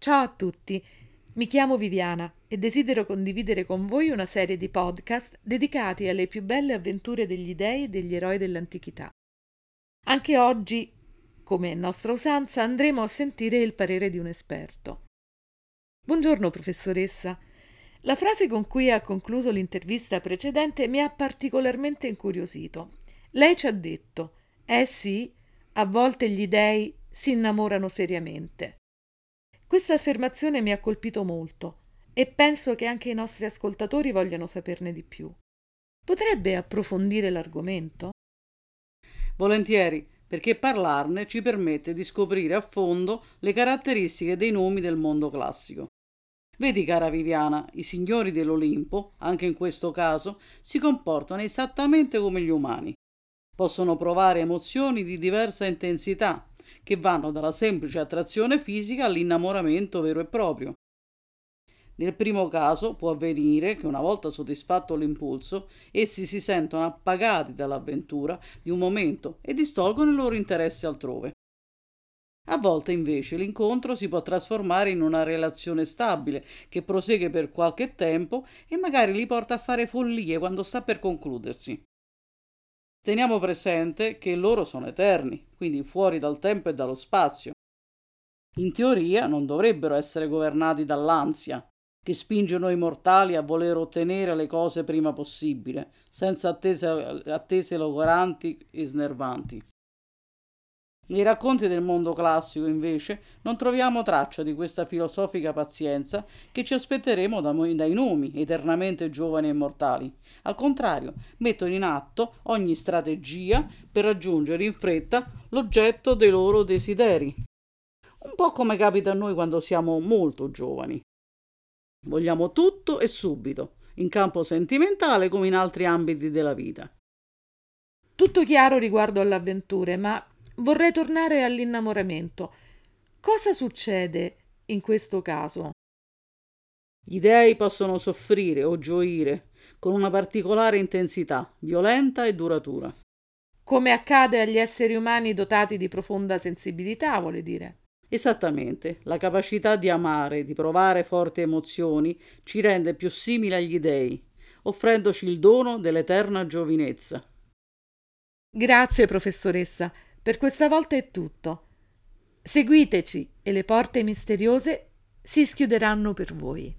Ciao a tutti, mi chiamo Viviana e desidero condividere con voi una serie di podcast dedicati alle più belle avventure degli dei e degli eroi dell'antichità. Anche oggi, come è nostra usanza, andremo a sentire il parere di un esperto. Buongiorno professoressa. La frase con cui ha concluso l'intervista precedente mi ha particolarmente incuriosito. Lei ci ha detto: Eh sì, a volte gli dei si innamorano seriamente. Questa affermazione mi ha colpito molto e penso che anche i nostri ascoltatori vogliano saperne di più. Potrebbe approfondire l'argomento? Volentieri, perché parlarne ci permette di scoprire a fondo le caratteristiche dei nomi del mondo classico. Vedi, cara Viviana, i signori dell'Olimpo, anche in questo caso, si comportano esattamente come gli umani. Possono provare emozioni di diversa intensità che vanno dalla semplice attrazione fisica all'innamoramento vero e proprio. Nel primo caso può avvenire che una volta soddisfatto l'impulso, essi si sentono appagati dall'avventura di un momento e distolgono i loro interessi altrove. A volte invece l'incontro si può trasformare in una relazione stabile che prosegue per qualche tempo e magari li porta a fare follie quando sta per concludersi. Teniamo presente che loro sono eterni, quindi fuori dal tempo e dallo spazio. In teoria non dovrebbero essere governati dall'ansia, che spinge noi mortali a voler ottenere le cose prima possibile, senza attese, attese logoranti e snervanti. Nei racconti del mondo classico, invece, non troviamo traccia di questa filosofica pazienza che ci aspetteremo da, dai nomi eternamente giovani e mortali. Al contrario, mettono in atto ogni strategia per raggiungere in fretta l'oggetto dei loro desideri. Un po' come capita a noi quando siamo molto giovani. Vogliamo tutto e subito, in campo sentimentale come in altri ambiti della vita. Tutto chiaro riguardo all'avventure, ma Vorrei tornare all'innamoramento. Cosa succede in questo caso? Gli dei possono soffrire o gioire con una particolare intensità, violenta e duratura. Come accade agli esseri umani dotati di profonda sensibilità, vuole dire. Esattamente, la capacità di amare, di provare forti emozioni, ci rende più simili agli dei, offrendoci il dono dell'eterna giovinezza. Grazie, professoressa. Per questa volta è tutto. Seguiteci e le porte misteriose si schiuderanno per voi.